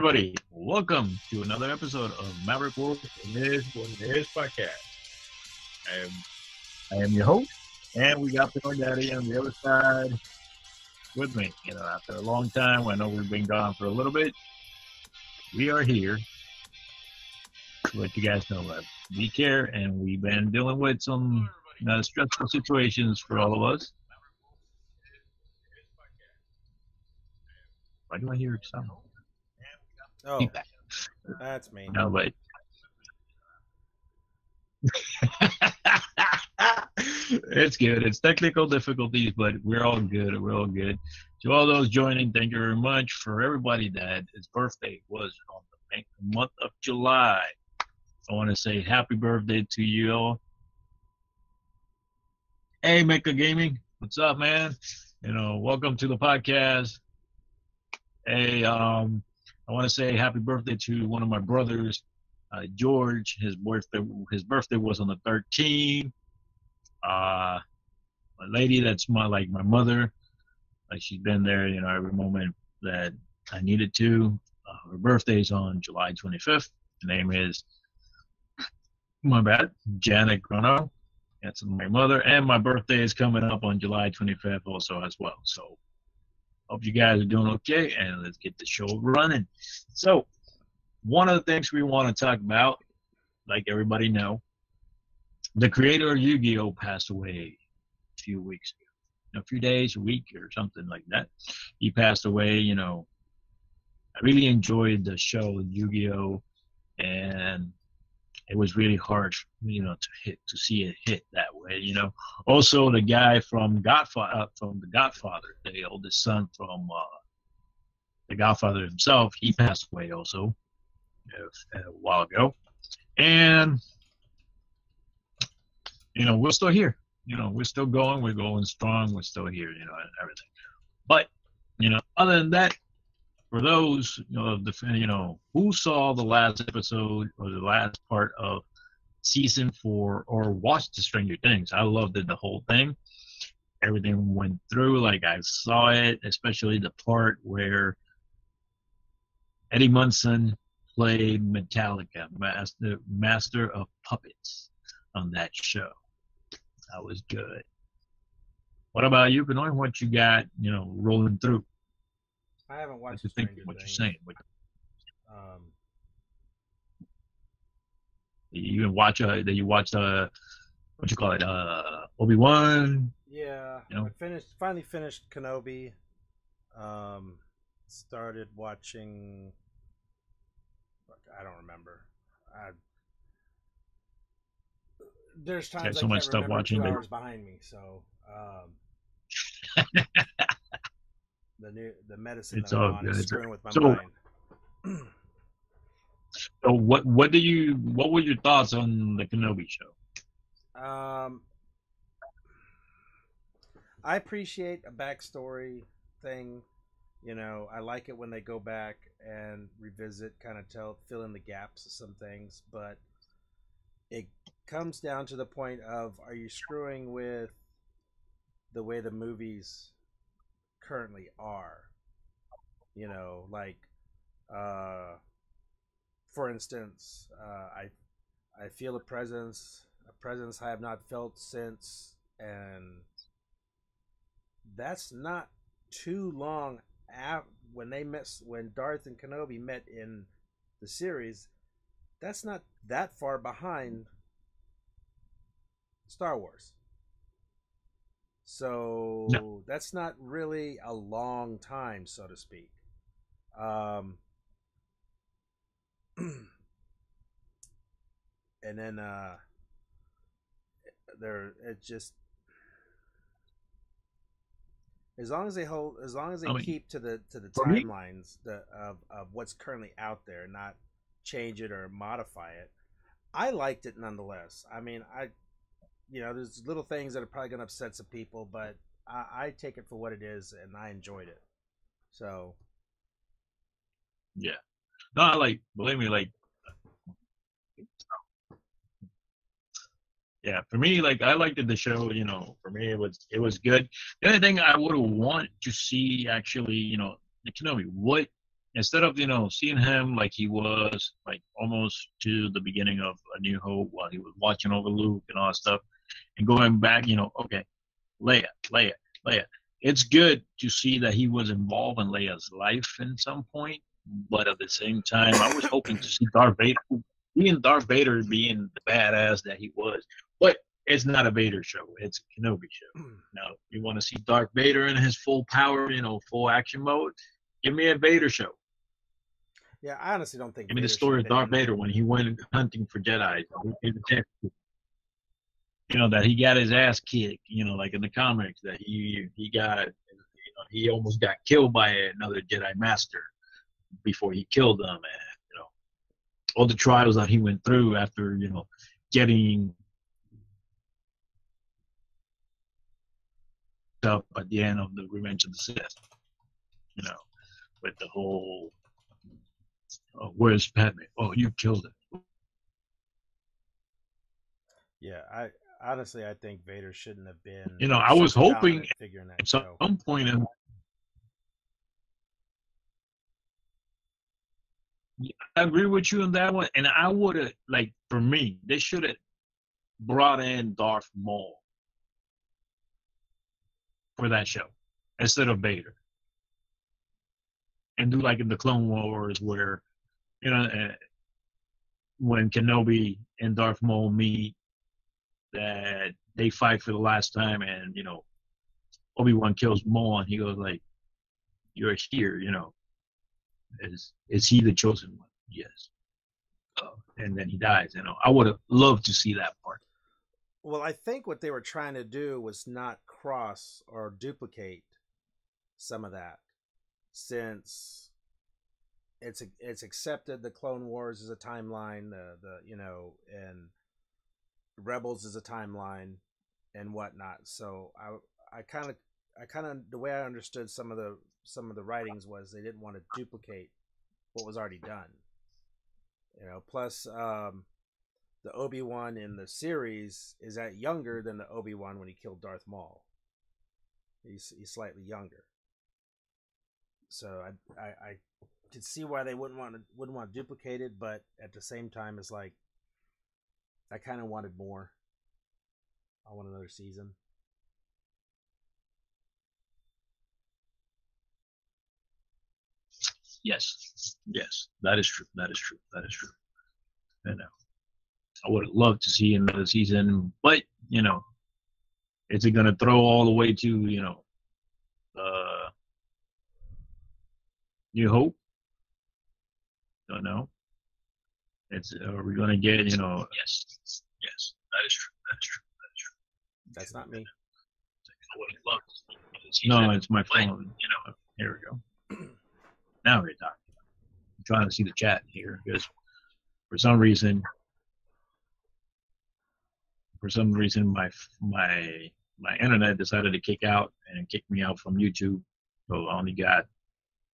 everybody. Welcome to another episode of Maverick World. It is what it is podcast. I am, I am your host, and we got Pino Daddy on the other side with me. You know, after a long time, I know we've been gone for a little bit. We are here to let you guys know that we care, and we've been dealing with some uh, stressful situations for all of us. Why do I hear sound? Oh, that's me. No, but it's good. It's technical difficulties, but we're all good. We're all good. To all those joining, thank you very much. For everybody that his birthday was on the month of July, I want to say happy birthday to you all. Hey, Mecca Gaming, what's up, man? You know, welcome to the podcast. Hey, um, I want to say happy birthday to one of my brothers, uh, George. His birthday his birthday was on the 13th. Uh, lady that's my like my mother, like she's been there, you know, every moment that I needed to. Uh, her birthday's on July 25th. The name is my bad, Janet Grano. That's my mother, and my birthday is coming up on July 25th also as well. So Hope you guys are doing okay, and let's get the show running. So, one of the things we want to talk about, like everybody know, the creator of Yu-Gi-Oh passed away a few weeks ago, a few days, a week, or something like that. He passed away. You know, I really enjoyed the show Yu-Gi-Oh, and it was really hard, you know, to hit to see it hit that way. You know, also the guy from Godfather, uh, from the Godfather, the oldest son from uh, the Godfather himself, he passed away also a, a while ago, and you know we're still here. You know, we're still going. We're going strong. We're still here. You know, and everything. But you know, other than that, for those know, the, you know who saw the last episode or the last part of season four or watched the Stranger Things, I loved it the whole thing. Everything went through like I saw it, especially the part where Eddie Munson played Metallica, master master of puppets, on that show. That was good. What about you, Benoit? What you got, you know, rolling through? I haven't watched you think? What you're saying? What, Um, you even watch uh that you watched uh what you call it uh Obi Wan. yeah, You know? I finished. Finally finished Kenobi. Um, started watching. I don't remember. I, there's times I so much stuff watching two hours behind me. So, um, the new the medicine It's that I'm all is good. screwing with my So- mind. So what what do you what were your thoughts on the Kenobi show? Um, I appreciate a backstory thing. You know, I like it when they go back and revisit, kind of tell, fill in the gaps of some things. But it comes down to the point of: Are you screwing with the way the movies currently are? You know, like, uh, for instance, uh, I I feel a presence, a presence I have not felt since, and that's not too long af- when they met, when Darth and Kenobi met in the series. That's not that far behind Star Wars. So No. that's not really a long time, so to speak. Um, and then uh there it just as long as they hold as long as they I mean, keep to the to the timelines the of, of what's currently out there not change it or modify it i liked it nonetheless i mean i you know there's little things that are probably to upset some people but I, I take it for what it is and i enjoyed it so Yeah. No, I like believe me, like yeah, for me, like I liked the show. You know, for me, it was it was good. The only thing I would want to see, actually, you know, Kenobi, what instead of you know seeing him like he was like almost to the beginning of A New Hope while he was watching over Luke and all that stuff, and going back, you know, okay, Leia, Leia, Leia. It's good to see that he was involved in Leia's life in some point, but at the same time, I was hoping to see Darth Vader, being Darth Vader being the badass that he was. But it's not a Vader show; it's a Kenobi show. Hmm. Now, you want to see Darth Vader in his full power, you know, full action mode? Give me a Vader show. Yeah, I honestly don't think. Give me the story of Darth Vader when he went hunting for Jedi. You know that he got his ass kicked. You know, like in the comics, that he he got you know, he almost got killed by another Jedi Master before he killed them, and you know all the trials that he went through after you know getting up at the end of the Revenge of the Sith. You know, with the whole oh, where's Padme? Oh, you killed it. Yeah, I honestly I think Vader shouldn't have been. You know, I was hoping dominant figure in that At show. some point in I agree with you on that one, and I would have like for me, they should have brought in Darth Maul for that show instead of Vader, and do like in the Clone Wars where you know uh, when Kenobi and Darth Maul meet, that they fight for the last time, and you know Obi Wan kills Maul, and he goes like, "You're here," you know. Is is he the chosen one? Yes. Uh, and then he dies. You know, I would have loved to see that part. Well, I think what they were trying to do was not cross or duplicate some of that, since it's it's accepted the Clone Wars is a timeline, the the you know, and Rebels is a timeline, and whatnot. So I I kind of I kind of the way I understood some of the some of the writings was they didn't want to duplicate what was already done. You know, plus um, the Obi Wan in the series is that younger than the Obi Wan when he killed Darth Maul. He's he's slightly younger. So I I, I could see why they wouldn't want to wouldn't want to duplicate it, but at the same time, it's like I kind of wanted more. I want another season. Yes, yes, that is true. That is true. That is true. You know, I would loved to see another season, but you know, is it gonna throw all the way to you know, uh, New Hope? Don't know. It's are we gonna get you know? Yes, yes, that is true. That is true. That is true. That's not me. I would have loved to see another season. No, it's my phone. You know, here we go. Now we're talking. I'm trying to see the chat here because for some reason, for some reason, my my my internet decided to kick out and kick me out from YouTube. So I only got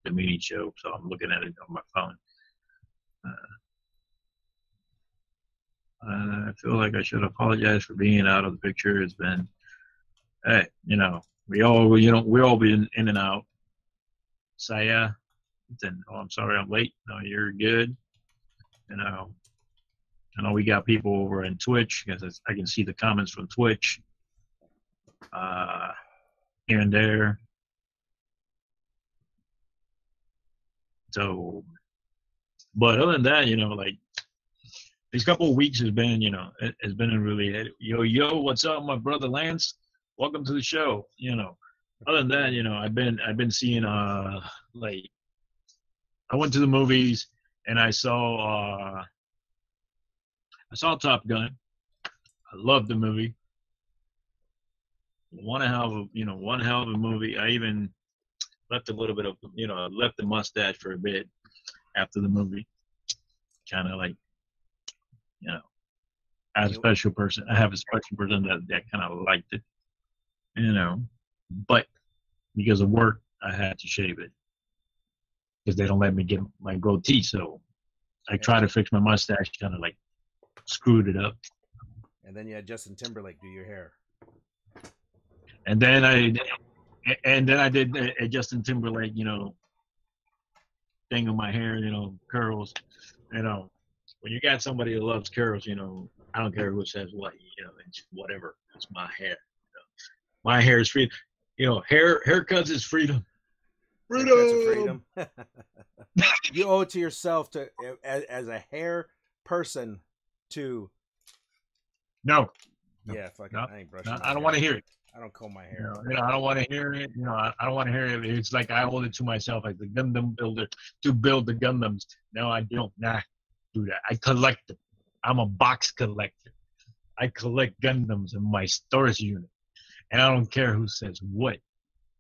the mini show. So I'm looking at it on my phone. Uh, I feel like I should apologize for being out of the picture. It's been, hey, you know, we all, you know, we all been in and out. Saya, then oh i'm sorry i'm late. No you're good. You know i know we got people over in twitch. Because i can see the comments from twitch. Uh here and there. So but other than that you know like these couple of weeks has been you know it, has been a really yo yo what's up my brother lance welcome to the show you know other than that you know i've been i've been seeing uh like I went to the movies and I saw uh, I saw Top Gun. I loved the movie. One hell of a you know one hell of a movie. I even left a little bit of you know left the mustache for a bit after the movie. Kind of like you know, I have a special person. I have a special person that that kind of liked it. You know, but because of work, I had to shave it because they don't let me get my goatee. So I try to fix my mustache, kind of like screwed it up. And then you had Justin Timberlake do your hair. And then I, and then I did a Justin Timberlake, you know, thing on my hair, you know, curls. You know, when you got somebody that loves curls, you know, I don't care who says what, you know, it's whatever. It's my hair. You know. My hair is free. You know, hair haircuts is freedom. Freedom. freedom. you owe it to yourself to as, as a hair person to no. Yeah, fucking. No, I ain't brushing. No, I don't want to hear it. I don't comb my hair. You know, you know I don't want to hear it. You know, I, I don't want to hear it. It's like I hold it to myself, like the Gundam builder, to build the Gundams. No, I don't. Nah, do that. I collect them. I'm a box collector. I collect Gundams in my storage unit, and I don't care who says what.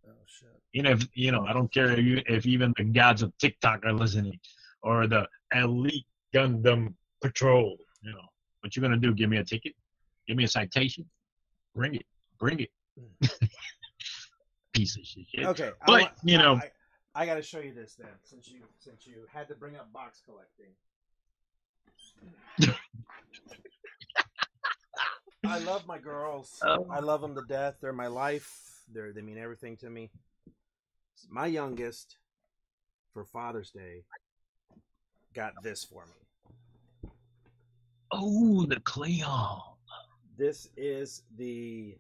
Oh shit. You know, if you know, I don't care if, you, if even the gods of TikTok are listening, or the elite Gundam patrol. You know, what you're gonna do? Give me a ticket? Give me a citation? Bring it. Bring it. Hmm. Piece of shit. Okay, but you know, I, I got to show you this then, since you since you had to bring up box collecting. I love my girls. Oh. I love them to death. They're my life. They're they mean everything to me. My youngest, for Father's Day, got this for me. Oh, the Cleon. This is the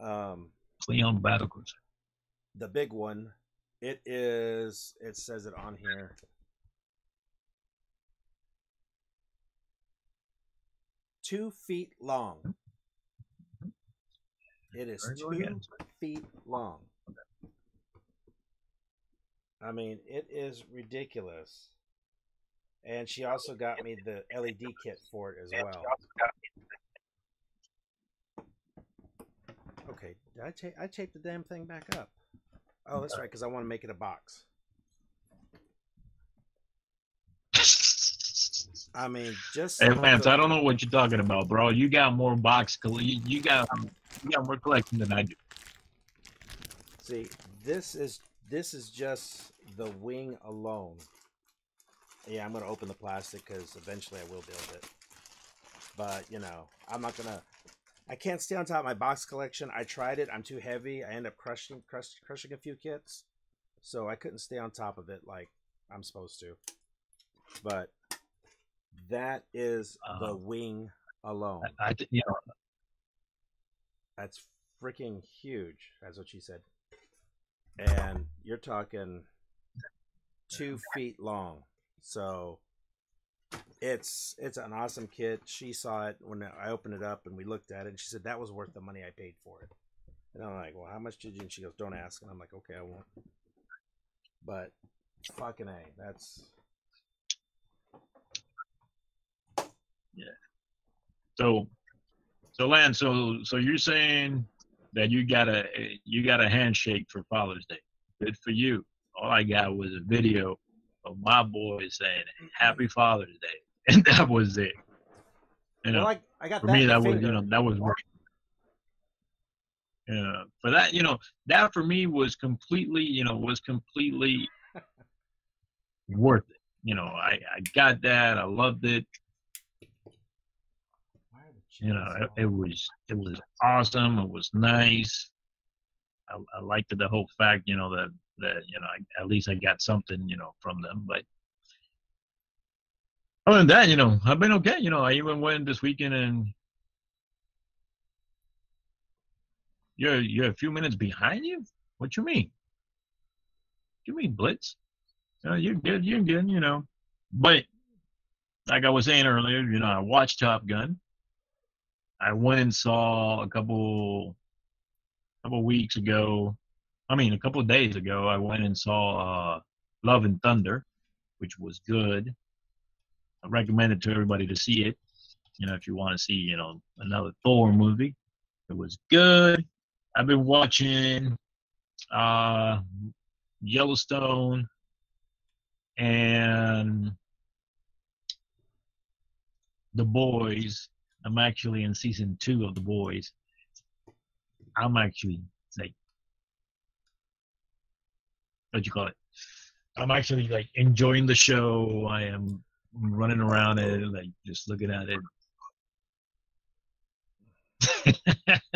um, Cleon Battlecruiser. The big one. It is. It says it on here. Two feet long. It is two feet long. I mean, it is ridiculous. And she also got me the LED kit for it as well. Okay, did I tape? I taped the damn thing back up. Oh, that's right, because I want to make it a box. I mean, just hey Lance. I don't know what you're talking about, bro. You got more box. You, you got you got more collection than I do. See, this is this is just the wing alone. Yeah, I'm gonna open the plastic because eventually I will build it. But you know, I'm not gonna. I can't stay on top of my box collection. I tried it. I'm too heavy. I end up crushing crush, crushing a few kits, so I couldn't stay on top of it like I'm supposed to. But that is the uh-huh. wing alone. I, I, you know, that's freaking huge. That's what she said. And you're talking two feet long. So it's it's an awesome kit. She saw it when I opened it up and we looked at it, and she said that was worth the money I paid for it. And I'm like, well, how much did you? And she goes, don't ask. And I'm like, okay, I won't. But fucking a, that's yeah. So, so Lance, so so you're saying that you got a you got a handshake for Father's Day. Good for you. All I got was a video of my boy saying "Happy Father's Day," and that was it. You know, well, I, I got for that me that was you know that was worth. Yeah, for that you know that for me was completely you know was completely worth it. You know, I I got that. I loved it. You know, it, it was it was awesome. It was nice. I, I liked the whole fact, you know, that that you know, I, at least I got something, you know, from them. But other than that, you know, I've been okay. You know, I even went this weekend and you're you're a few minutes behind you. What you mean? You mean blitz? Uh, you're good. You're good. You know, but like I was saying earlier, you know, I watched Top Gun. I went and saw a couple couple weeks ago. I mean, a couple days ago, I went and saw uh, Love and Thunder, which was good. I recommend it to everybody to see it. You know, if you want to see, you know, another Thor movie, it was good. I've been watching uh, Yellowstone and The Boys. I'm actually in season two of The Boys. I'm actually like what you call it? I'm actually like enjoying the show. I am running around it, like just looking at it.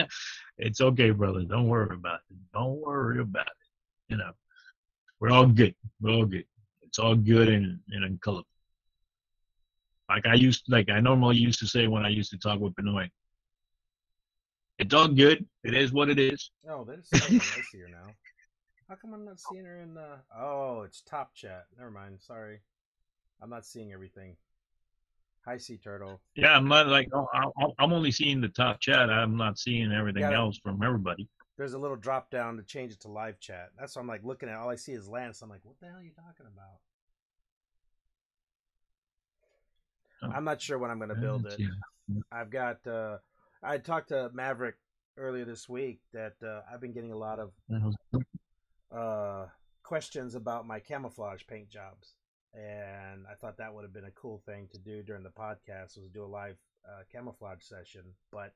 it's okay, brother. Don't worry about it. Don't worry about it. You know, we're all good. We're all good. It's all good and and in color. Like I used, like I normally used to say when I used to talk with Benoit. It's all good. It is what it is. Oh, there's I see her now. How come I'm not seeing her in the? Oh, it's top chat. Never mind. Sorry, I'm not seeing everything. Hi, Sea Turtle. Yeah, I'm not like oh, I'm only seeing the top chat. I'm not seeing everything Yeah. else from everybody. There's a little drop down to change it to live chat. That's what I'm like looking at. All I see is Lance. I'm like, what the hell are you talking about? Oh. I'm not sure when I'm going to build it. I've got. uh I talked to Maverick earlier this week that uh, I've been getting a lot of uh, questions about my camouflage paint jobs, and I thought that would have been a cool thing to do during the podcast was do a live uh, camouflage session, but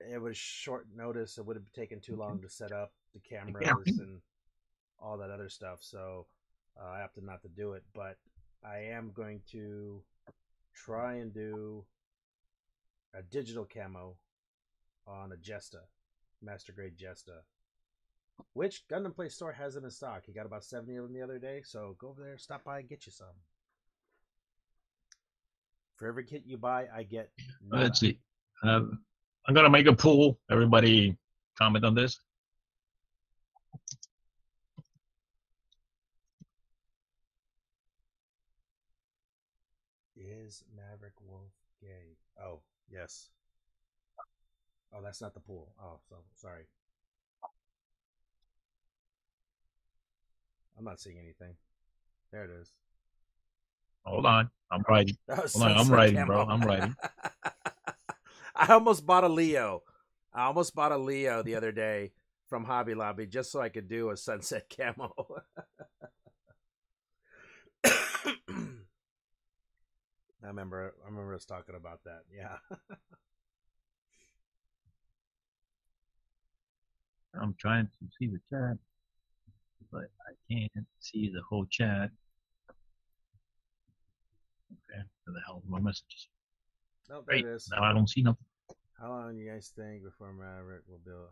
it was short notice. It would have taken too long to set up the cameras and all that other stuff, so uh, I opted not to do it. But I am going to try and do a digital camo on a Jesta, master grade Jesta which Gundam Play Store has them in stock. He got about 70 of them the other day, so go over there, stop by, and get you some. For every kit you buy, I get. nada. Let's see. Um, I'm gonna make a poll. Everybody comment on this. Is Maverick Wolf gay? Oh, yes. Oh, that's not the pool. Oh, so sorry. I'm not seeing anything. There it is. Hold on. I'm writing. That was Hold on, I'm writing, camo. bro. I'm writing. I almost bought a Leo. I almost bought a Leo the other day from Hobby Lobby just so I could do a sunset camo. I remember I remember us talking about that. Yeah. I'm trying to see the chat, but I can't see the whole chat. Okay, where the hell are my messages? No, there it is. Now I don't see nothing. How long do you guys think before Maverick will build?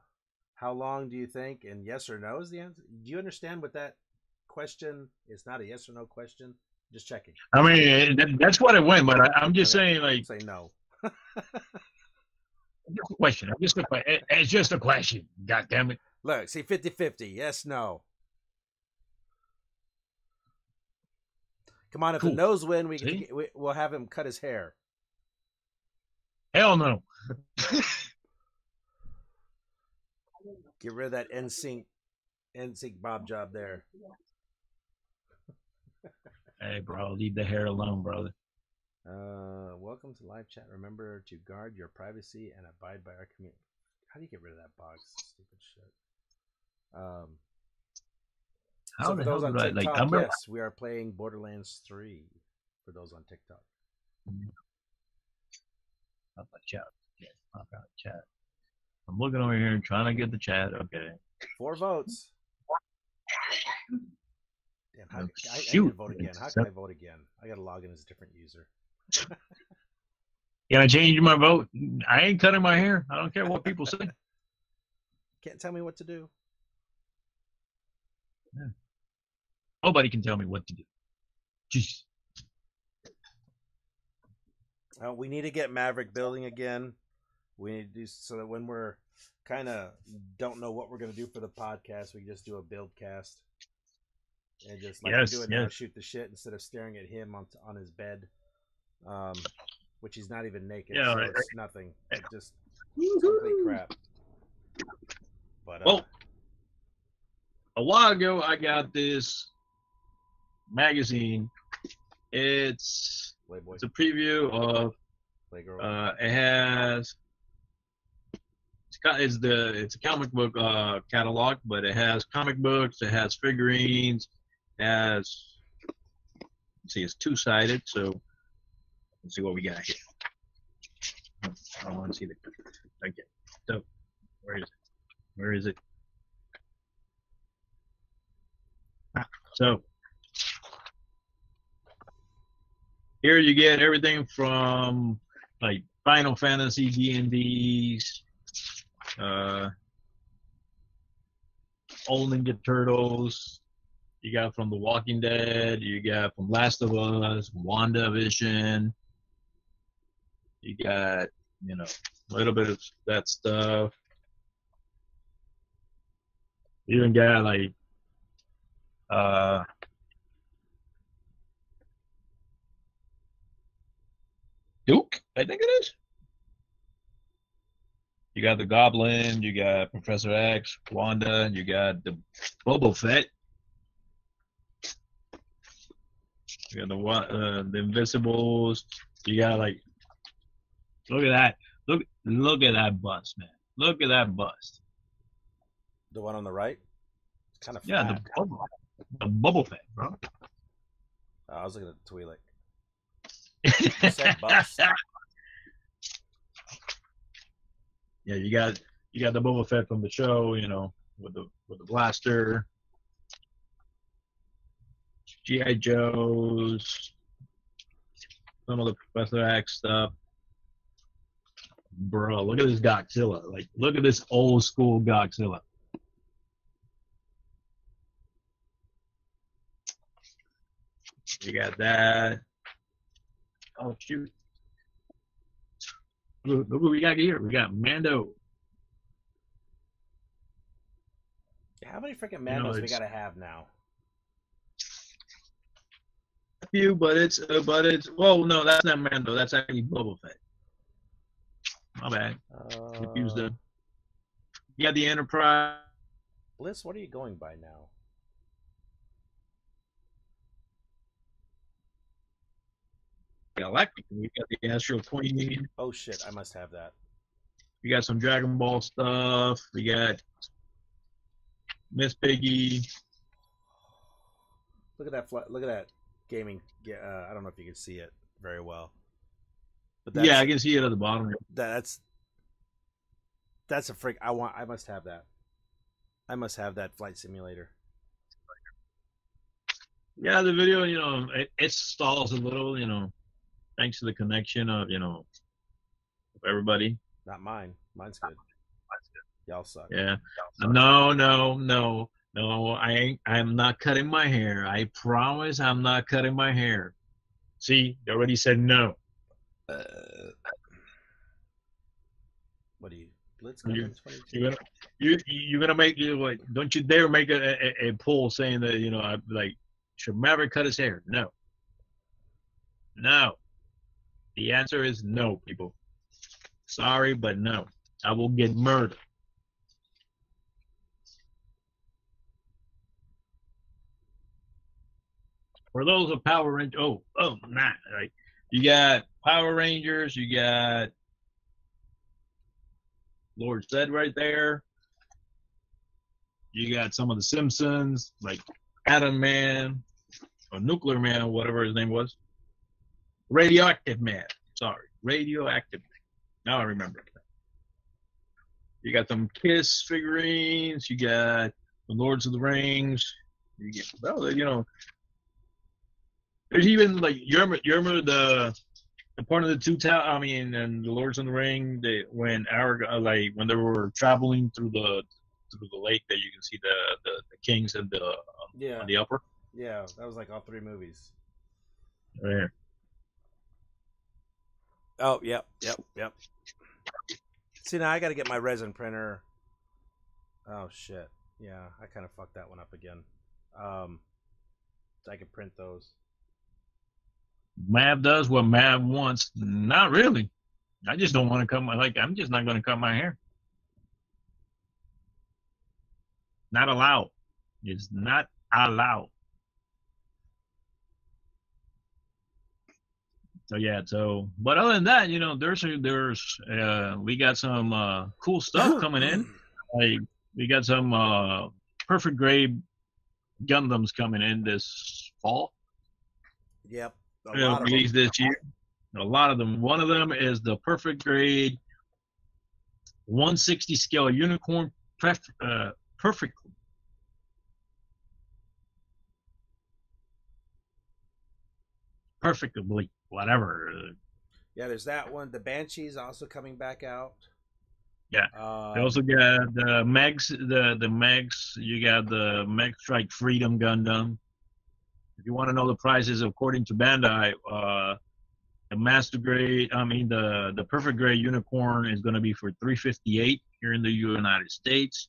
How long do you think? And yes or no is the answer. Do you understand what that question is? Not a yes or no question. Just checking. I mean, that, that's what it went, but I, I'm just Okay. saying, like, Say no. just a question. I'm just a, it's just a question. God damn it. Look, see 50 50. Yes, no. Come on, if Cool. the no's win, we, can, we we'll have him cut his hair. Hell no. Get rid of that NSYNC NSYNC Bob job there. Hey, bro, leave the hair alone, brother. Uh, welcome to live chat. Remember to guard your privacy and abide by our community. How do you get rid of that box? Stupid shit. Um, How so for those on did I TikTok, like? Yes, we are playing Borderlands 3 for those on TikTok. Pop out chat. Yeah, pop out chat. I'm looking over here and trying to get the chat. Okay. Four votes. Damn, how, Oh, I, I to shoot. vote again. How can I vote again? I gotta log in as a different user. Can I change my vote? I ain't cutting my hair. I don't care what people say. Can't tell me what to do. Nobody can tell me what to do. Jeez. Uh, we need to get Maverick building again. We need to do so that when we're kind of don't know what we're gonna do for the podcast, we can just do a build cast and just like Yes, we do it now, shoot the shit instead of staring at him on on his bed, um, which he's not even naked. Yeah, so right, it's nothing. It just it's complete crap. But uh, Well, a while ago, I got this magazine. It's Playboy, it's a preview of. Playgirl. Uh, it has. It's got it's the it's a comic book uh, catalog, but it has comic books. It has figurines. Let's see, it's two sided. So let's see what we got here. I want to see the. Okay. So where is it? Where is it? So here you get everything from like Final Fantasy D and D's, uh, Old Ninja Turtles, You got from The Walking Dead. You got from Last of Us, WandaVision. You got, you know, a little bit of that stuff. You even got like, uh, Duke, I think it is. You got the Goblin, you got Professor X, Wanda, and you got the Boba Fett. You got the uh, the Invisibles. You got like, look at that. Look, look at that bust, man. Look at that bust. The one on the right. It's kind of yeah, the bubble, the Boba Fett, bro. Oh, I was looking at the Twi'lek. Said bust. yeah, you got you got the Boba Fett from the show, you know, with the with the blaster. GI Joes, some of the Professor X stuff. Bro, look at this Godzilla. Like, look at this old school Godzilla. You got that. Oh shoot. Look, look what we got here. We got Mando. How many freaking Mandos we gotta have now? Few, but it's uh, but it's well, no, that's not Mando. That's actually Boba Fett. My bad. Confused Uh, them. You got the Enterprise. Bliss, what are you going by now? Galactic. We got the Astro Queen. Oh shit, I must have that. We got some Dragon Ball stuff. We got Miss Piggy. Look at that. Look at that gaming. Uh, I don't know if you can see it very well. But that's, Yeah, I can see it at the bottom. that's that's a freak. I want. I must have that. I must have that flight simulator. Yeah, the video, you know, it, it stalls a little, you know, thanks to the connection of, you know, of everybody. Not mine. Mine's good. Y'all suck. Yeah. No, no, no, no. I ain't. I'm not cutting my hair. I promise, I'm not cutting my hair. See, they already said no. Uh, what do you? Blitz You- coming 22? You're gonna, you, you're gonna make you like. Don't you dare make a, a, a poll saying that you know, I like, should Maverick cut his hair? No. No. The answer is no, people. Sorry, but no. I will get murdered. For those of Power Rangers, oh, oh, nah, right. You got Power Rangers, you got Lord Zedd right there. You got some of the Simpsons, like Atom Man, or Nuclear Man, or whatever his name was. Radioactive Man. Sorry, Radioactive Man. Now I remember. You got some Kiss figurines. You got the Lords of the Rings. You get, well, you know, there's even like you remember, you remember the the part of the two tower. I mean, and the Lords of the Ring. They when Aragorn, like when they were traveling through the through the lake, that you can see the the, the kings and the um, Yeah, on the upper. yeah. That was like all three movies. Right. Oh, yep, yep, yep. See, now I got to get my resin printer. Oh shit. Yeah, I kind of fucked that one up again. Um, I can print those. Mav does what Mav wants. Not really. I just don't want to cut my like. I'm just not going to cut my hair. Not allowed. It's not allowed. So yeah. So, but other than that, you know, there's there's uh, we got some uh, cool stuff coming in. Like we got some uh, perfect grade Gundams coming in this fall. Yep. A Yeah, lot of released this year. A lot of them. One of them is the perfect grade 160 scale unicorn pref, uh, perfect. Perfectly, whatever. Yeah, there's that one. The Banshee's also coming back out. Yeah. Um, They also got the Megs, the the Megs. You got the Meg Strike Freedom Gundam. If you want to know the prices, according to Bandai, uh, the Master Grade, I mean the the Perfect Grade Unicorn is going to be for 358 here in the United States.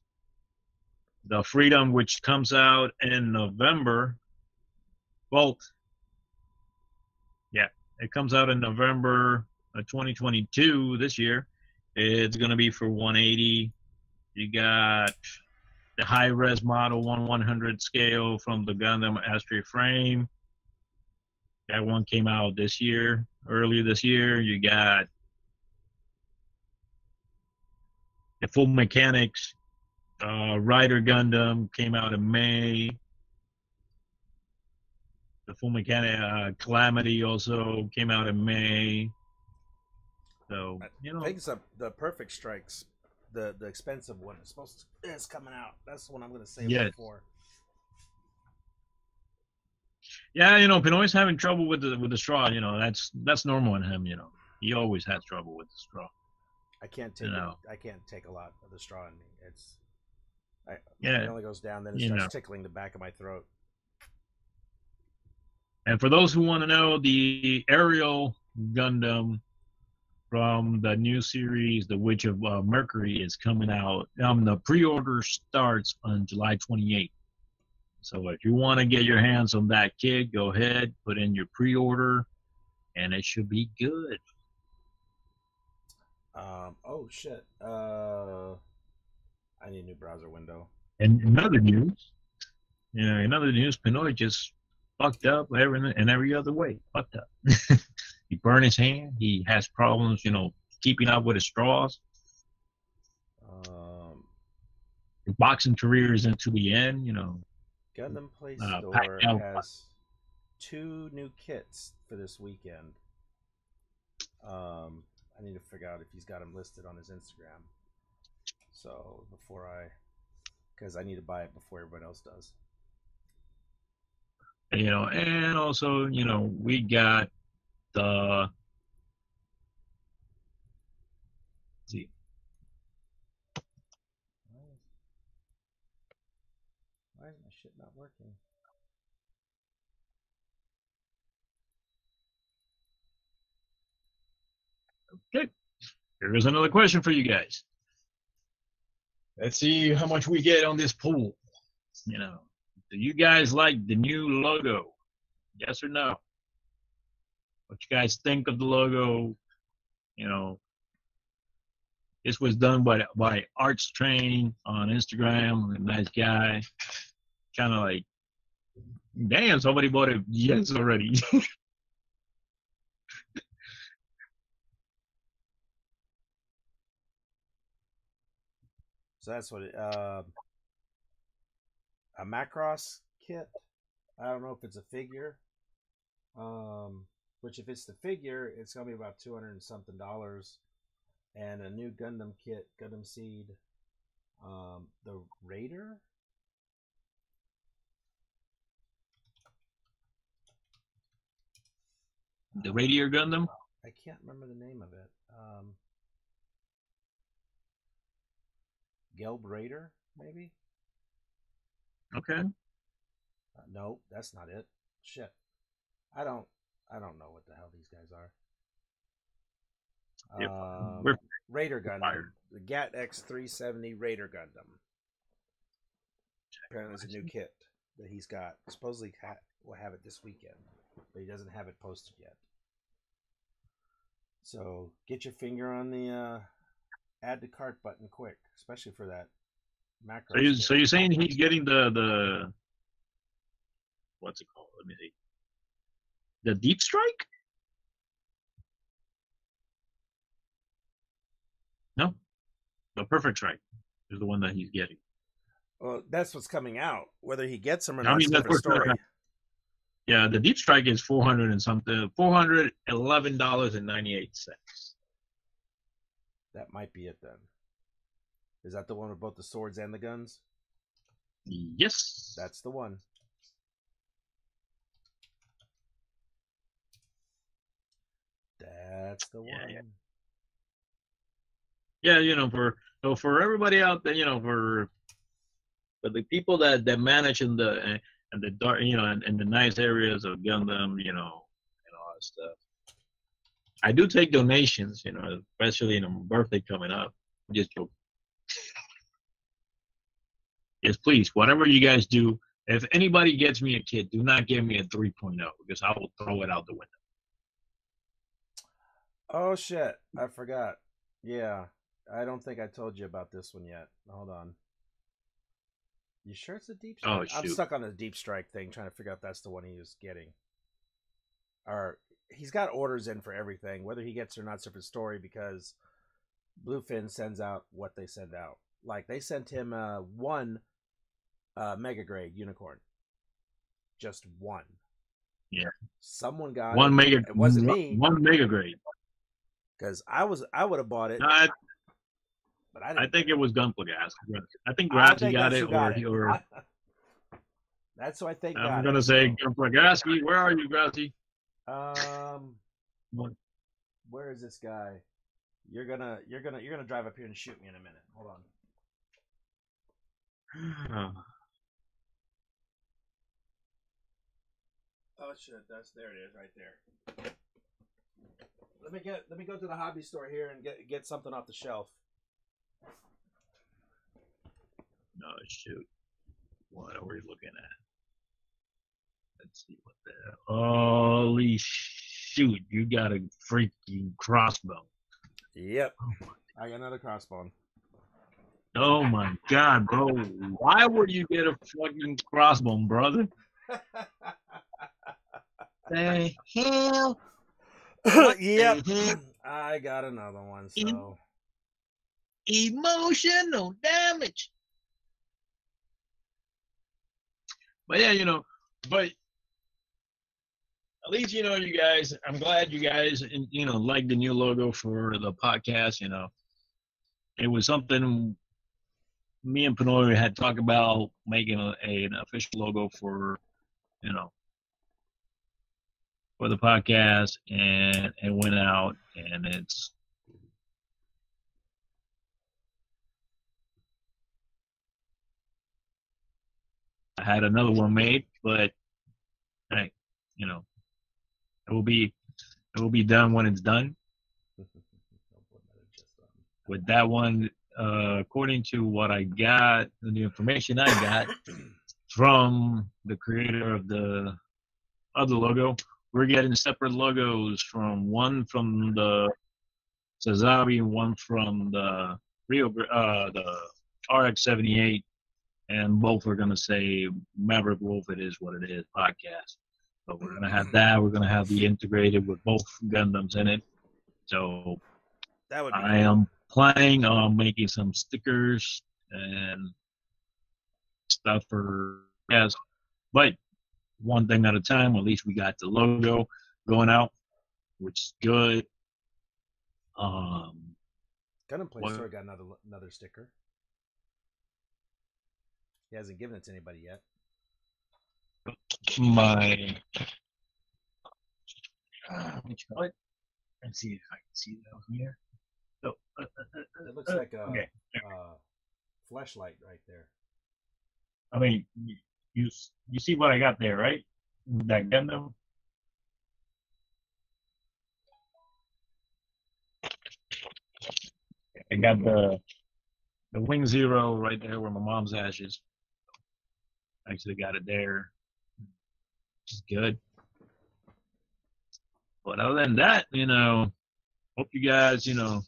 The Freedom, which comes out in November, well, yeah, it comes out in November of 2022 this year. It's going to be for 180. You got the high res model 1 100 scale from the Gundam Astray Frame. That one came out this year, earlier this year. You got the Full Mechanics uh, Raider Gundam came out in May. The Full Mechanic uh, Calamity also came out in May. So you know, I think it's a, the Perfect Strikes, the the expensive one. It's supposed to, it's coming out. That's the one I'm going to save Yes. for. Yeah, you know, Pinoy's having trouble with the with the straw. You know, that's that's normal in him. You know, he always has trouble with the straw. I can't take You know. I can't take a lot of the straw in me. It's I, Yeah, it only goes down, then it starts know. tickling the back of my throat. And for those who want to know, the aerial Gundam from the new series, The Witch of uh, Mercury, is coming out. Um, the pre-order starts on July 28th. So if you want to get your hands on that kid, go ahead, put in your pre-order, and it should be good. Um, oh shit. Uh, I need a new browser window. And another news, you know, in other news, Pinoy just fucked up every in every other way. Fucked up. he burned his hand. He has problems, you know, keeping up with his straws. Um, His boxing career is into the end. You know, Gundam Play Uh, Store Pacquiao. has two new kits for this weekend. Um, I need to figure out if he's got them listed on his Instagram. So before I, because I need to buy it before everybody else does. you know, and also, you know, we got the. See, Why is, why is my shit not working? Okay. Here is another question for you guys. Let's see how much we get on this pool. You know, do you guys like the new logo? Yes or no? What you guys think of the logo? You know, this was done by by Arts Train on Instagram. Nice guy. Kind of like, damn, somebody bought it yes already. So that's what it. Um, a Macross kit. I don't know if it's a figure. Um, which if it's the figure, it's gonna be about two hundred and something dollars. And a new Gundam kit, Gundam Seed. Um, the Raider. the Radiator Gundam. I can't remember the name of it. Um, Gelb Raider, maybe. Okay. Uh, no, that's not it. Shit, I don't. I don't know what the hell these guys are. Yep, Um, we're Raider Gundam, fired. the GAT X three seventy Raider Gundam. Apparently, it's a new kit that he's got. Supposedly, ha- will have it this weekend, but he doesn't have it posted yet. So get your finger on the uh, add to cart button quick, especially for that macro. So you so you're saying he's getting the the what's it called? Let me see. The deep strike? No, the perfect strike is the one that he's getting. Well, that's what's coming out. Whether he gets them or I not, mean, that's different story. Yeah, the deep strike is four hundred and something, uh, four hundred eleven dollars and ninety eight cents. That might be it then. Is that the one with both the swords and the guns? Yes, That's the one. That's the Yeah, one. yeah. yeah. You know, for So for everybody out there, you know, for for the people that that manage in the eh, and the dark, you know, in, in the nice areas of Gundam, you know, and all that stuff. I do take donations, you know, especially in a birthday coming up. Just joking. yes, please, whatever you guys do, if anybody gets me a kid, do not give me a 3.0 because I will throw it out the window. Oh shit! I forgot. Yeah, I don't think I told you about this one yet. Hold on. You sure it's a deep Oh, strike? I'm stuck on the deep strike thing, trying to figure out if that's the one he was getting. Or he's got orders in for everything, whether he gets or not. Separate story because Bluefin sends out what they send out. Like they sent him uh, one uh, mega grade unicorn, just one. Yeah. Someone got One it. mega, It wasn't one, me. one mega grade. Because I was I would have bought it, No, I, but I. I think it was Gunpla I think I Grazi think got it, got or, it. or That's who I think. I'm gonna it, say so. Gunpla Grazi. Where are you, Grazi? Um, What? where is this guy? You're gonna you're gonna you're gonna drive up here and shoot me in a minute. Hold on. Oh shit! That's there it is right there. Let me get let me go to the hobby store here and get get something off the shelf. No, shoot. What are we looking at? Let's see what the holy shoot! You got a freaking crossbow. Yep, oh I got another crossbow. Oh my god, bro! Why would you get a fucking crossbow, brother? The hell? yep, mm-hmm. the heck? I got another one. So Emotional damage. But yeah, you know, but at least you know you guys. I'm glad you guys, you know, like the new logo for the podcast. You know, it was something me and Pinoy had talked about making a, a, an official logo for, you know, for the podcast, and it went out, and it's I had another one made, but hey, you know, it will be it will be done when it's done. With that one, uh, according to what I got, the information I got from the creator of the of the logo, we're getting separate logos from one from the Sazabi and one from the Rio uh, the RX78 and both are going to say Maverick Wolf, it is what it is podcast. But we're going to have that. We're going to have the integrated with both Gundams in it. So that would be I am planning on making some stickers and stuff for yes, but one thing at a time. At least we got the logo going out, which is good. Um, Gundam Play What- Store got another another sticker. He hasn't given it to anybody yet. my uh, what? Let's see if I can see that from here. So uh, uh, uh, It looks uh, like a okay. uh, flashlight right there. I mean, you you see what I got there, right? That Gundam. I got the the Wing Zero right there where my mom's ashes. Actually got it there. Which is good. But other than that, you know, hope you guys, you know,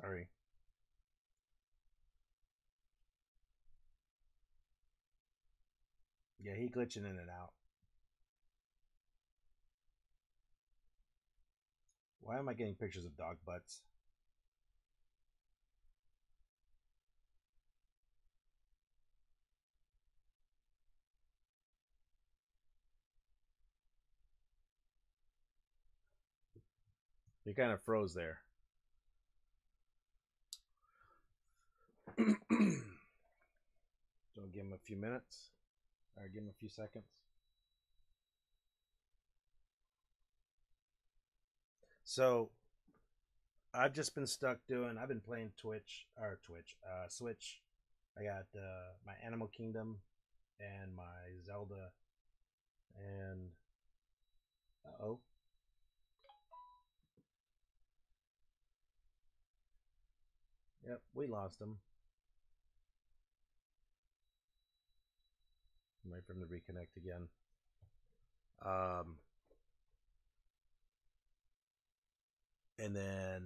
Sorry. Yeah, he glitching in and out. Why am I getting pictures of dog butts? You kind of froze there. so give him a few minutes, or give him a few seconds. So I've just been stuck doing. I've been playing Twitch or Twitch, uh, Switch. I got uh, my Animal Kingdom and my Zelda, and oh, yep, we lost him. Wait for him to reconnect again. Um, and then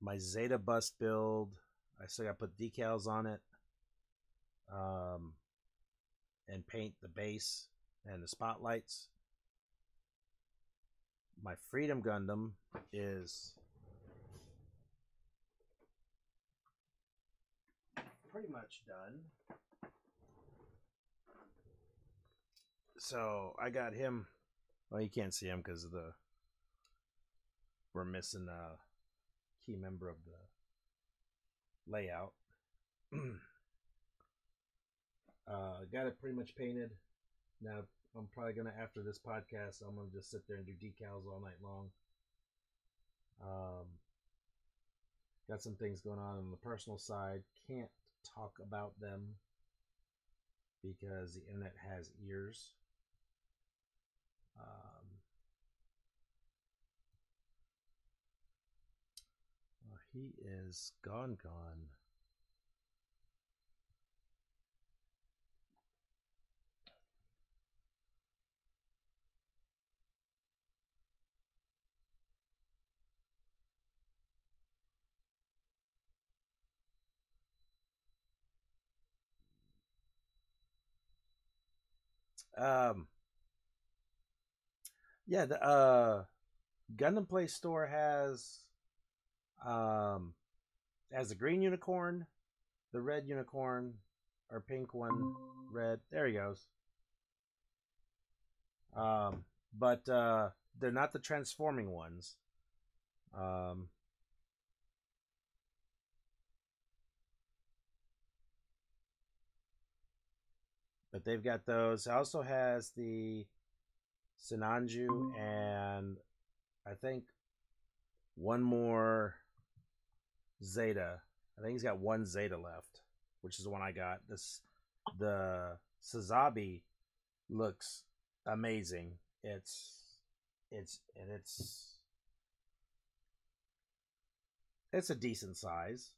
my Zeta bus build. I still got to put decals on it. Um, and paint the base and the spotlights. My Freedom Gundam is pretty much done. So I got him. Well, you can't see him because of the we're missing a key member of the layout. uh, got it pretty much painted. Now I'm probably gonna after this podcast, I'm gonna just sit there and do decals all night long. Um, got some things going on on the personal side. Can't talk about them because the internet has ears. Um, well, he is gone, gone. Um, yeah, the uh, Gundam Play Store has um has the green unicorn, the red unicorn, or pink one, red. There he goes. Um, but uh, they're not the transforming ones. Um, but they've got those. It also has the Sinanju and I think one more Zeta. I think he's got one Zeta left, which is the one I got. This the Sazabi looks amazing. It's it's and it's it's a decent size.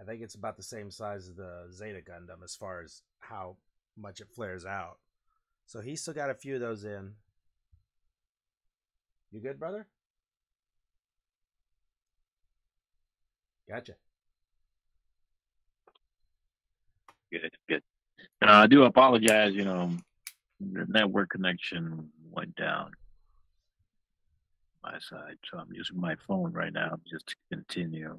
I think it's about the same size as the Zeta Gundam as far as how much it flares out. So he's still got a few of those in. You good, brother? Gotcha. Good, good. Uh, I do apologize. You know, the network connection went down my side, so I'm using my phone right now just to continue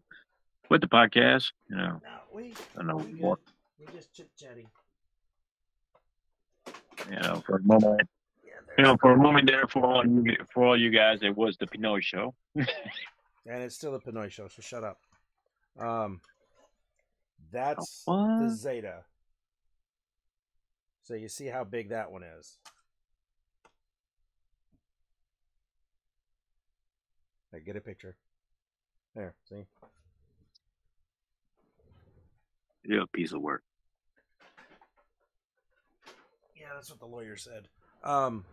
with the podcast. You know, No, we, I know we, what good. we just chit chatting. You know for a moment. You know, for a moment there, for all you, for all you guys, it was the Pinot show. And it's still a Pinoy show, so shut up. Um, that's What? the Zeta. So you see how big that one is. There, get a picture. There, see? You're a piece of work. Yeah, that's what the lawyer said. Um,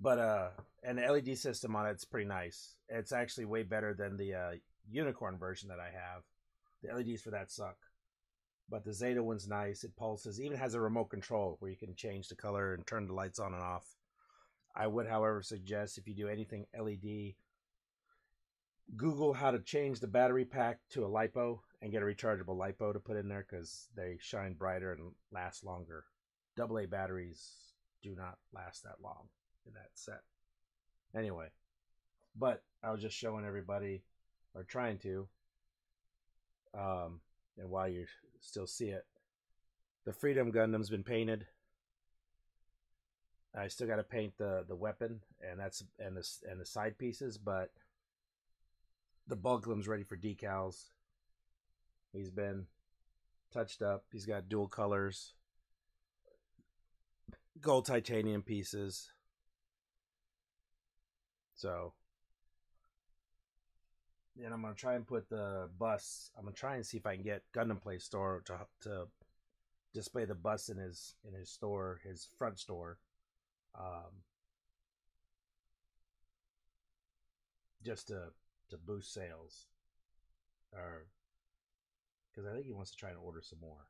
but uh, LED system on it's pretty nice. It's actually way better than the uh, unicorn version that I have. The LEDs for that suck, but the Zeta one's nice. It pulses. Even has a remote control where you can change the color and turn the lights on and off. I would, however, suggest if you do anything LED, Google how to change the battery pack to a lipo and get a rechargeable lipo to put in there because they shine brighter and last longer. AA batteries do not last that long in that set. Anyway, but I was just showing everybody, or trying to, um, and while you still see it, the Freedom Gundam's been painted. I still got to paint the the weapon and that's and the and the side pieces, but the Bulklim's ready for decals. He's been touched up. He's got dual colors, gold titanium pieces. So, then I'm gonna try and put the bus. I'm gonna try and see if I can get Gundam Play Store to to display the bus in his in his store, his front store. Um, just to to boost sales, or because I think he wants to try and order some more.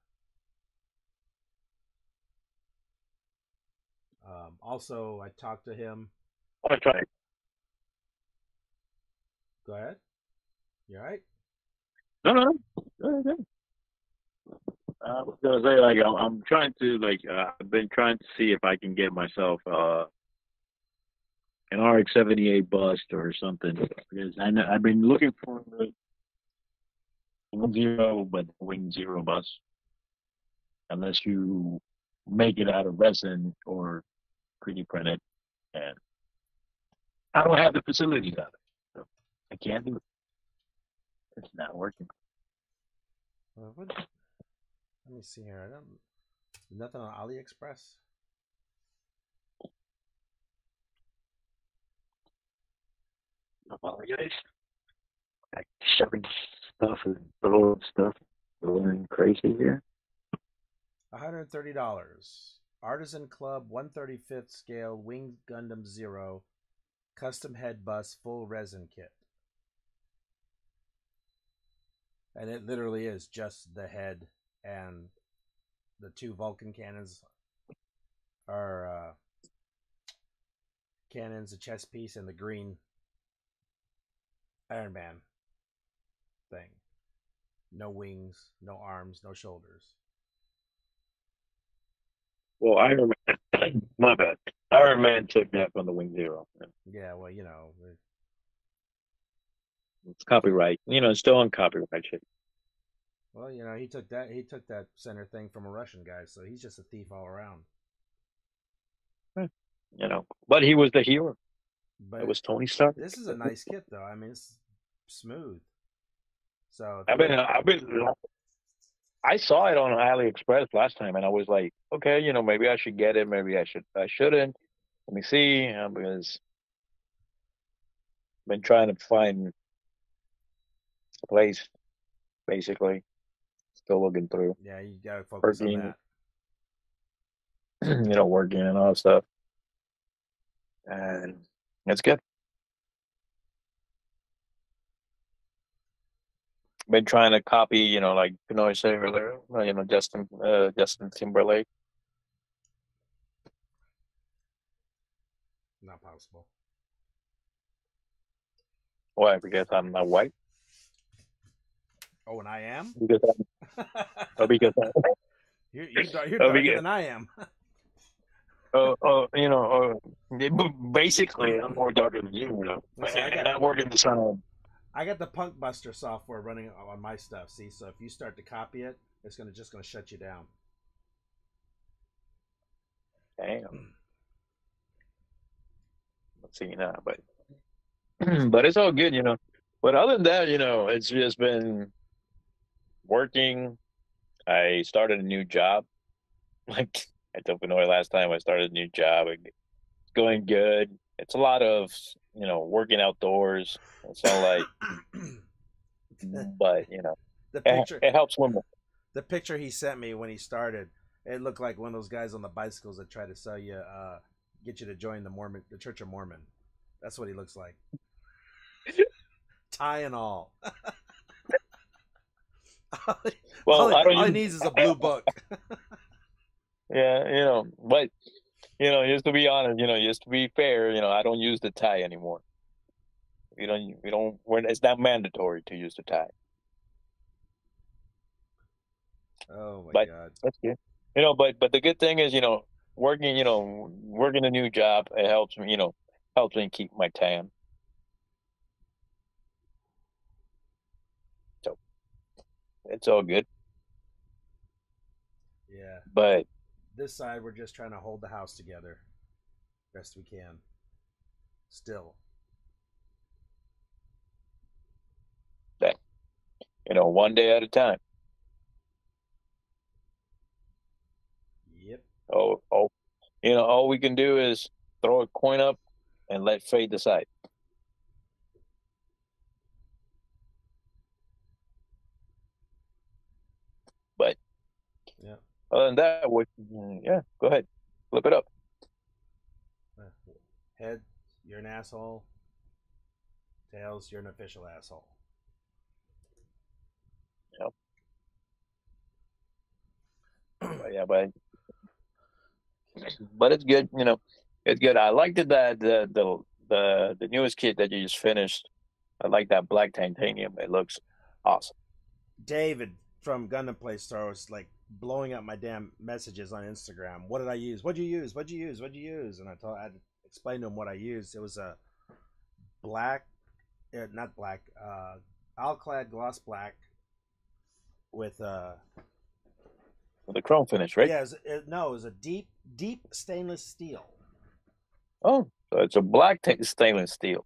Um, also, I talked to him. I want to. Go ahead. You all right? No, no, no. no. I was gonna say like I'm, I'm trying to like uh, I've been trying to see if I can get myself uh an RX-78 bust or something because I know, I've been looking for the Wing Zero, but Wing Zero bus. Unless you make it out of resin or 3D print it, and I don't have the facilities of it, so I can't do it. It's not working. Uh, what, let me see here. I don't. Nothing on AliExpress. apologize. Like shoving stuff and throwing stuff, going crazy here. $130. Artisan Club 135th scale Wing Gundam Zero custom head bus full resin kit. And it literally is just the head and the two Vulcan cannons are uh, cannons, a chest piece, and the green Iron Man thing. No wings, no arms, no shoulders. Well, Iron Man, my bad. Iron Man took that from the Wing Zero. Yeah, well, you know, It's copyright. You know, it's still on copyright shit. well, you know, he took that he took that center thing from a Russian guy, so he's just a thief all around. Hmm, you know, but he was the hero. But It was Tony Stark. this is a nice kit, though. I mean, it's smooth. So I've been, I've been, I saw it on AliExpress last time, and I was like, okay, you know, maybe I should get it, maybe I should, I shouldn't. Let me see, uh, because I've been trying to find a place, basically. Still looking through, yeah, you gotta focus on Working. that. you know, working and all that stuff, and it's good. Been trying to copy, you know, like Pinoy said earlier, you know, Justin, uh, Justin Timberlake. Not possible. Why? Because I'm not white. Oh, and I am. Because I'm, oh, because I'm, you're you're, you're Oh, darker than I am. oh, oh, you know, oh, basically, I'm more darker than you, you know. Listen, I got- And I work in the sun. I got the Punk Buster software running on my stuff. See, so if you start to copy it, it's gonna just gonna shut you down. Damn. Let's see now, but but it's all good, you know. But other than that, you know, it's just been working. I started a new job. Like I told Benoit last time, I started a new job. It's going good. It's a lot of you know working outdoors. It's not like, but you know, the it, picture, it helps women. the picture he sent me when he started, it looked like one of those guys on the bicycles that try to sell you, uh, get you to join the Mormon, the Church of Mormon. That's what he looks like. Tie and all. Well, all, I all he needs is a blue book. Yeah, you know, but you know, just to be honest, you know, just to be fair, you know, I don't use the tie anymore. You don't, you don't. We're, it's not mandatory to use the tie. Oh my But- god. That's good. You know, but but the good thing is, you know, working, you know, working a new job, it helps me, you know, helps me keep my tan. So it's all good. Yeah. But This side, we're just trying to hold the house together best we can. Still. That, you know, one day at a time. Yep. Oh, oh, you know, all we can do is throw a coin up and let fate decide. Than that, what, yeah, go ahead, flip it up. Head, you're an asshole. Tails, you're an official asshole. But yeah, but but it's good, you know. It's good. I liked it that the the the the newest kit that you just finished. I like that black titanium. It looks awesome. David from Gundam Play Star was like blowing up my damn messages on Instagram. What did I use? What'd you use? What'd you use? What'd you use? And I told I had to explain to him what I used. It was a black, uh, not black, uh, alclad gloss black with uh The chrome finish, right? yeah, it was, it, no, it was a deep deep stainless steel. Oh, so it's a black t- stainless steel.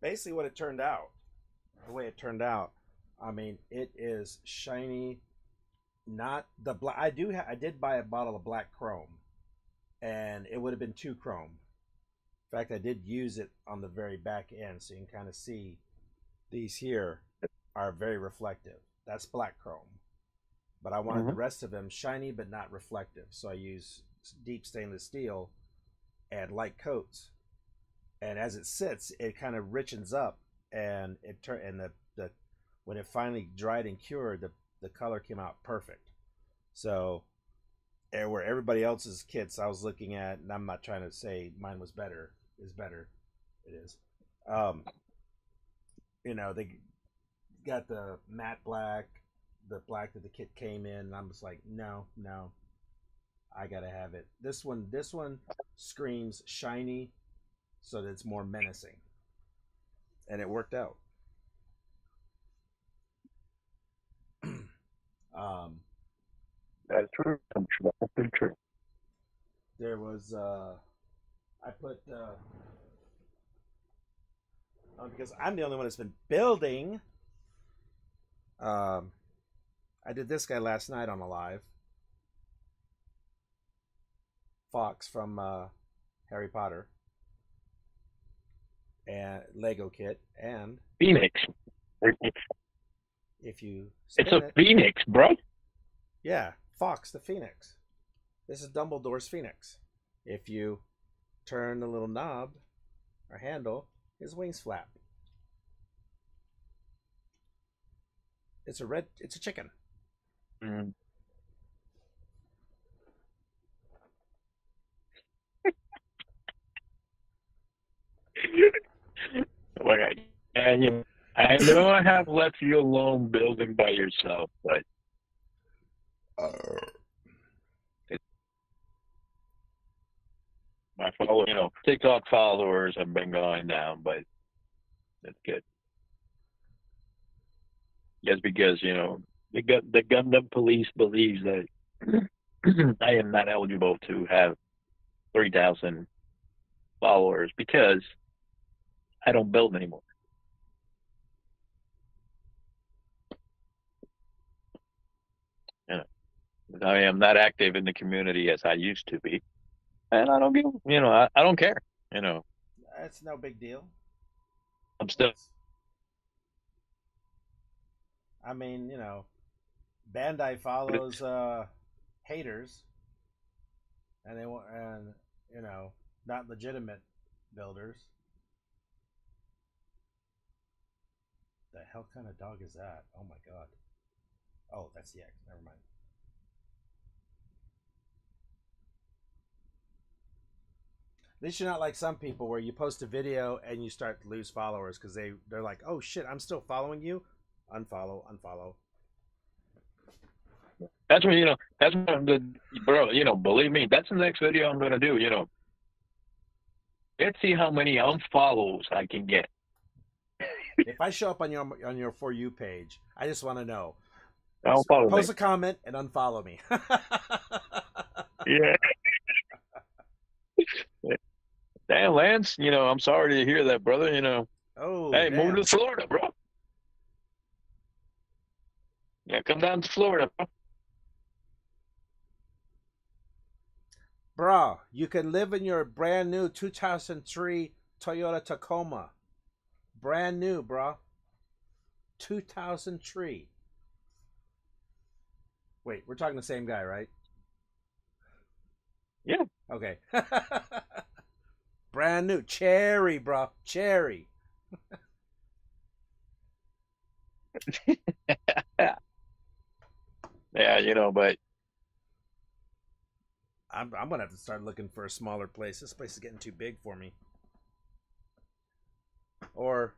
Basically, what it turned out, the way it turned out, I mean, it is shiny. Not the black. I do. Ha- I did buy a bottle of black chrome, and it would have been two chrome. In fact, I did use it on the very back end, so you can kind of see these here are very reflective. That's black chrome, but I wanted the mm-hmm. rest of them shiny but not reflective, so I use deep stainless steel and light coats. And as it sits, it kind of richens up, and it turn and the the when it finally dried and cured, the the color came out perfect. So, where everybody else's kits I was looking at, and I'm not trying to say mine was better, is better. It is. Um, you know, they got the matte black, the black that the kit came in, and I'm just like, no, no, I gotta have it. This one, this one screams shiny, so that it's more menacing, and it worked out. Um, That's true. I'm sure that's true. there was uh I put uh because I'm the only one that's been building. Um I did this guy last night on a live. Fawkes from uh Harry Potter. And Lego kit and Phoenix. If you It's a it, phoenix, bro. Yeah, Fawkes the Phoenix. This is Dumbledore's Phoenix. If you turn the little knob or handle, his wings flap. It's a red. It's a chicken. Mm. Like, and you, I know I have left you alone building by yourself, but uh. my follow, you know, TikTok followers have been going down, but that's good. Just because you know the the Gundam police believes that I am not eligible to have three thousand followers because I don't build anymore. You know, I am not active in the community as I used to be, and I don't give you know I, I don't care. You know, That's no big deal. I'm still I mean, you know, Bandai follows uh, haters, and they want, and you know, not legitimate builders. The hell kind of dog is that? Oh my god! Oh, that's the X. Never mind. At least you're not like some people where you post a video and you start to lose followers because they they're like, oh shit, I'm still following you. Unfollow, unfollow. That's what you know. That's what I'm good, bro. You know, believe me, that's the next video I'm gonna do. You know, let's see how many unfollows I can get. if I show up on your on your for you page, I just want to know. Unfollow me. Post a comment and unfollow me. Yeah. Damn, Lance. You know, I'm sorry to hear that, brother. You know, oh, hey, damn. move to Florida, bro. Yeah, come down to Florida, bro. bro, you can live in your brand new 2003 Toyota Tacoma. Brand new, bro. 2003. Wait, we're talking the same guy, right? Yeah. Okay. Brand new cherry, bro. Cherry. Yeah, you know, but I'm I'm gonna have to start looking for a smaller place. This place is getting too big for me. Or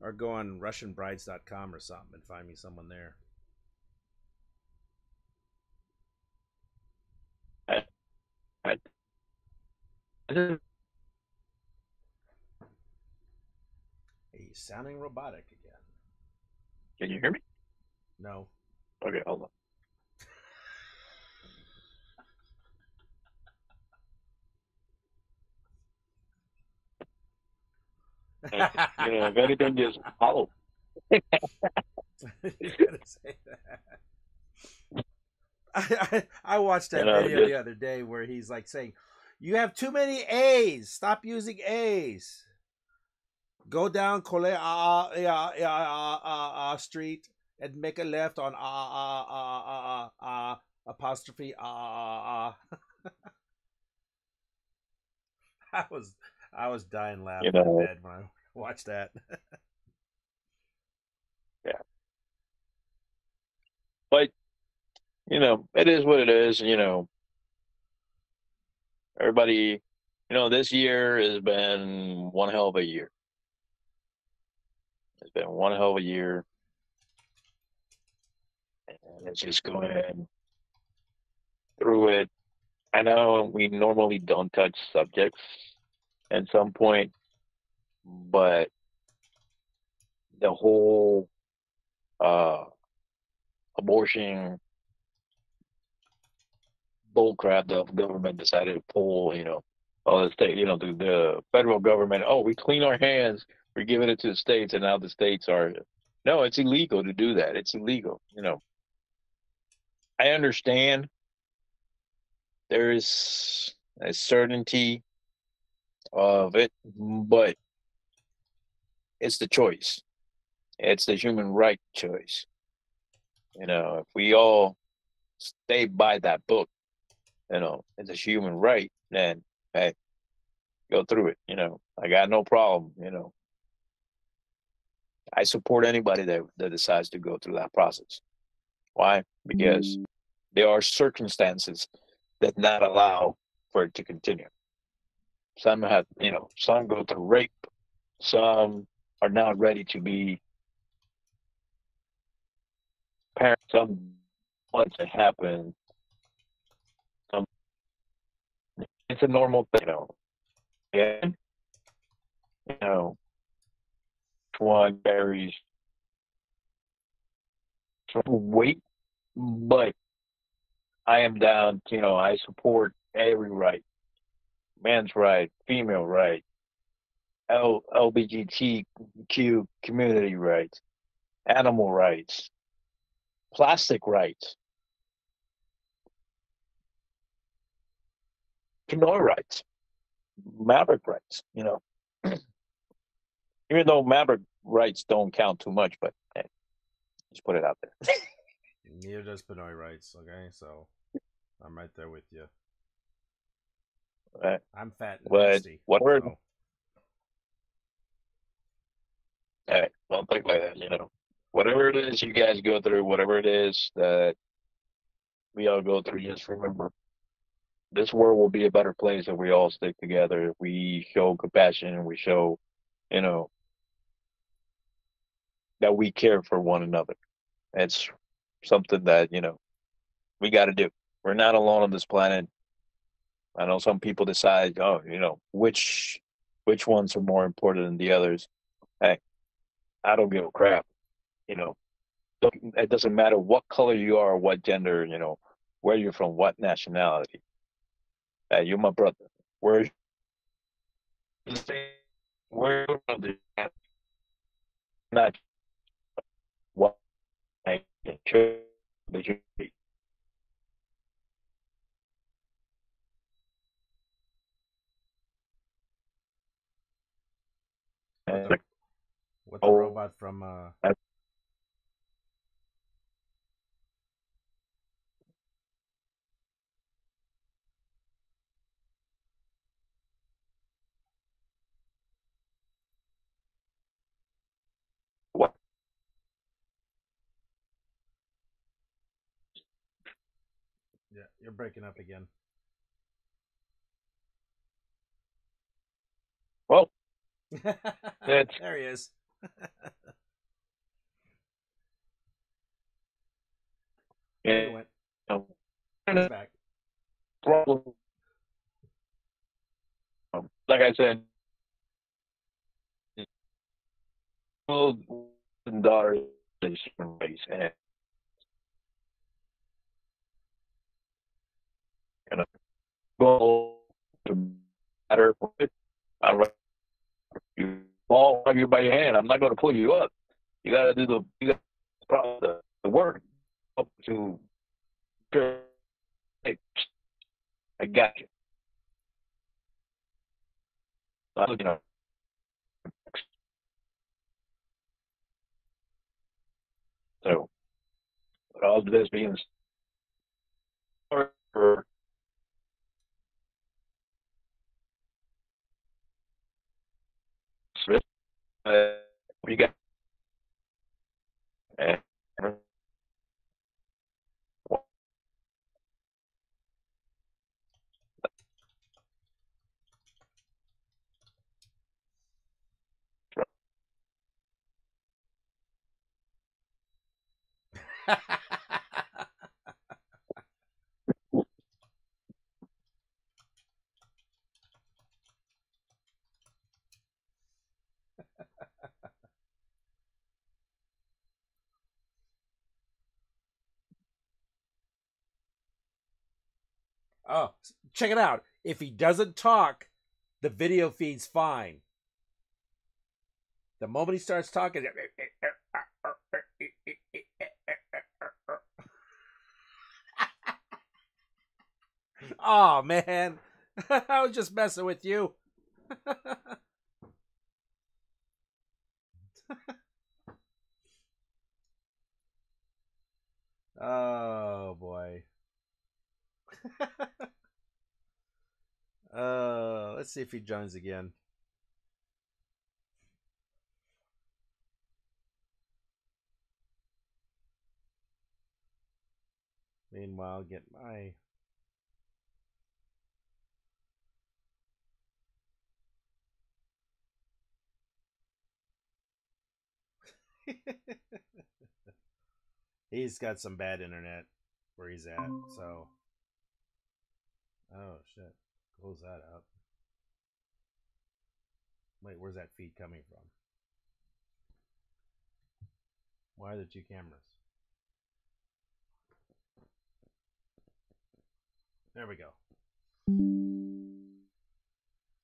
or go on RussianBrides.com or something and find me someone there. He's sounding robotic again. can you hear me? No. Okay, hold on. you know, if anything, just follow. you gotta say that. I, I, I watched that You uh, know, video just- the other day where he's like saying, "You have too many A's. Stop using A's. Go down Cole uh, uh, uh, uh, uh, Street and make a left on uh, uh, uh, uh, uh, uh, apostrophe uh, uh, uh. I was I was dying laughing You know- in bed when I watched that. Yeah. But you know, it is what it is. You know, everybody. You know, this year has been one hell of a year. It's been one hell of a year, and it's just going through it. I know we normally don't touch subjects at some point, but the whole uh, abortion bullcrap the government decided to pull, you know, all the state, you know, the, the federal government, oh, we clean our hands, we're giving it to the states, and now the states are, no, it's illegal to do that. It's illegal, you know. I understand there is a certainty of it, but it's the choice. It's the human right choice. You know, if we all stay by that book, you know, it's a human right, then hey, go through it. You know, I got no problem. You know, I support anybody that that decides to go through that process. Why? Because there are circumstances that not allow for it to continue. Some have, you know, some go through rape. Some are not ready to be parents. Some once it happens, some it's a normal thing, you know. And you know, one carries some weight, but I am down. You know, I support every right, man's right, female right, L LBGTQ community rights, animal rights, plastic rights, Pinoy rights, Maverick rights. You know, even though Maverick rights don't count too much, but hey, just put it out there. Neither does Pinoy rights. Okay, so I'm right there with you. Right. I'm fat and But nasty. whatever- so- Hey, don't think like that. You know, whatever it is you guys go through, whatever it is that we all go through, just remember, this world will be a better place if we all stick together. If we show compassion and we show, you know, that we care for one another. It's something that you know we got to do. We're not alone on this planet. I know some people decide, oh, you know, which which ones are more important than the others. Hey, I don't give a crap. You know, it doesn't matter what color you are, what gender, you know, where you're from, what nationality. Hey, you're my brother. Where? Not Should the, robot from uh you're breaking up again. Well, It's- there he is. He yeah, went. no He's back. problem. Like I said, and daughters is different ways, and and a goal to matter. I like you all grab you by your hand. I'm not going to pull you up. You got to do the you got the, the work up to. I got you. Uh, you know. So, all of this being for Smith, uh, you got? And oh, check it out. If he doesn't talk, the video feed's fine. The moment he starts talking, oh man, I was just messing with you. oh boy. uh, let's see if he joins again. Meanwhile, get my he's got some bad internet where he's at, so oh shit. Close that up. Wait, where's that feed coming from? Why are there two cameras? There we go.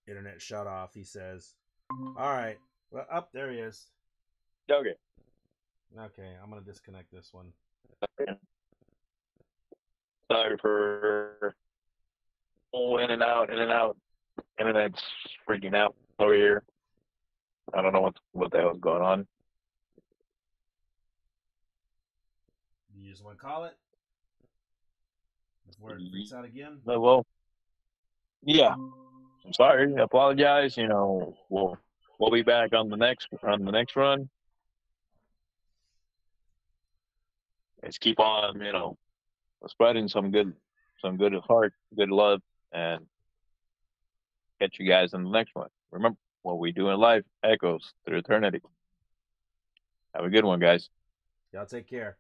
Internet shut off, he says. Alright. Well up there he is. okay. Okay, I'm gonna disconnect this one. Sorry for oh, in and out, in and out. Internet's freaking out over here. I don't know what what the hell's going on. You just wanna call it? Before it freaks out again? But, well, yeah. I'm sorry. I apologize. You know, we'll we'll be back on the next on the next run. Let's keep on, you know, spreading some good some good heart, good love, and catch you guys in the next one. Remember, what we do in life echoes through eternity. Have a good one, guys. Y'all take care.